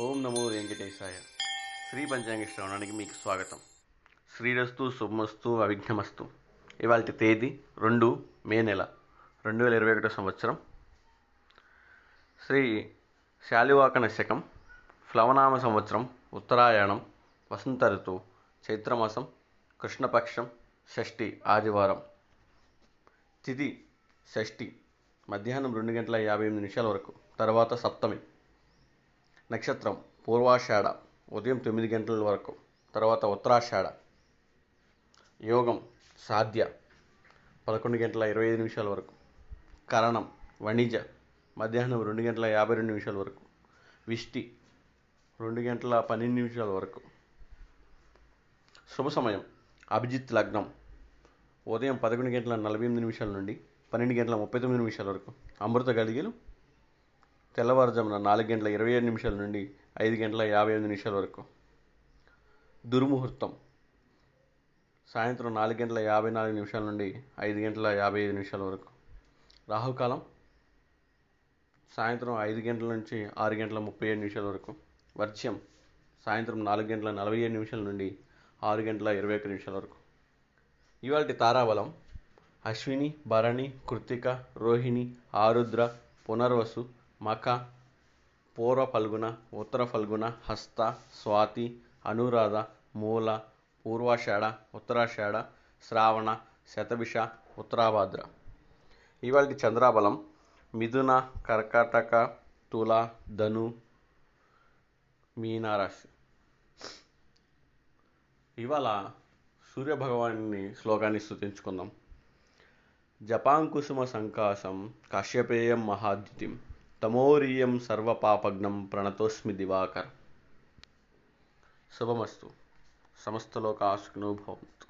ఓం నమో వెంకటేశాయ. శ్రీ పంచాంగ శ్రవణానికి మీకు స్వాగతం. శ్రీరస్తు శుభమస్తు అవిఘ్నమస్తు. ఇవాళ తేదీ రెండు మే నెల రెండు వేల ఇరవై ఒకటో సంవత్సరం. శ్రీ శాలివాకన శకం ప్లవనామ సంవత్సరం ఉత్తరాయణం వసంత ఋతువు చైత్రమాసం కృష్ణపక్షం షష్ఠి ఆదివారం. తిథి షష్ఠి మధ్యాహ్నం రెండు గంటల యాభై ఎనిమిది నిమిషాల వరకు తర్వాత సప్తమి. నక్షత్రం పూర్వాషాఢ ఉదయం తొమ్మిది గంటల వరకు తర్వాత ఉత్తరాషాఢ. యోగం సాధ్య పదకొండు గంటల ఇరవై ఐదు నిమిషాల వరకు. కరణం వణిజ మధ్యాహ్నం రెండు గంటల యాభై రెండు నిమిషాల వరకు. విష్టి రెండు గంటల పన్నెండు నిమిషాల వరకు. శుభ సమయం అభిజిత్ లగ్నం ఉదయం పదకొండు గంటల నలభై ఎనిమిది నిమిషాల నుండి పన్నెండు గంటల ముప్పై తొమ్మిది నిమిషాల వరకు. అమృత గడిగలు తెల్లవారుజామున నాలుగు గంటల ఇరవై ఏడు నిమిషాల నుండి ఐదు గంటల యాభై ఎనిమిది నిమిషాల వరకు. దుర్ముహూర్తం. సాయంత్రం నాలుగు గంటల యాభై నాలుగు నిమిషాల నుండి ఐదు గంటల యాభై ఐదు నిమిషాల వరకు. రాహుకాలం. సాయంత్రం ఐదు గంటల నుంచి ఆరు గంటల ముప్పై ఏడు నిమిషాల వరకు. వర్ష్యం సాయంత్రం నాలుగు గంటల నలభై ఏడు నిమిషాల నుండి ఆరు గంటల ఇరవై ఒక్క నిమిషాల వరకు. ఇవాళ తారాబలం. అశ్విని భరణి కృత్తిక రోహిణి ఆరుద్ర పునర్వసు మఖ పూర్వ ఫల్గుణ ఉత్తర ఫల్గుణ హస్త స్వాతి అనురాధ మూల పూర్వాషాఢ ఉత్తరాషాఢ శ్రావణ శతభిష ఉత్తరాభాద్ర. ఇవాళ చంద్రాబలం మిథున కర్కాటక తుల ధను మీనారాశి. ఇవాళ సూర్యభగవాన్ని శ్లోకాన్ని స్థుతించుకుందాం జపాంకుసుమ సంకాశం కాశ్యపేయం మహాద్యుతిం. తమోరియం సర్వపాపగ్నం ప్రణతోస్మి దివాకర్ శుభమస్తు సమస్తలోకాసుకునో భవంతు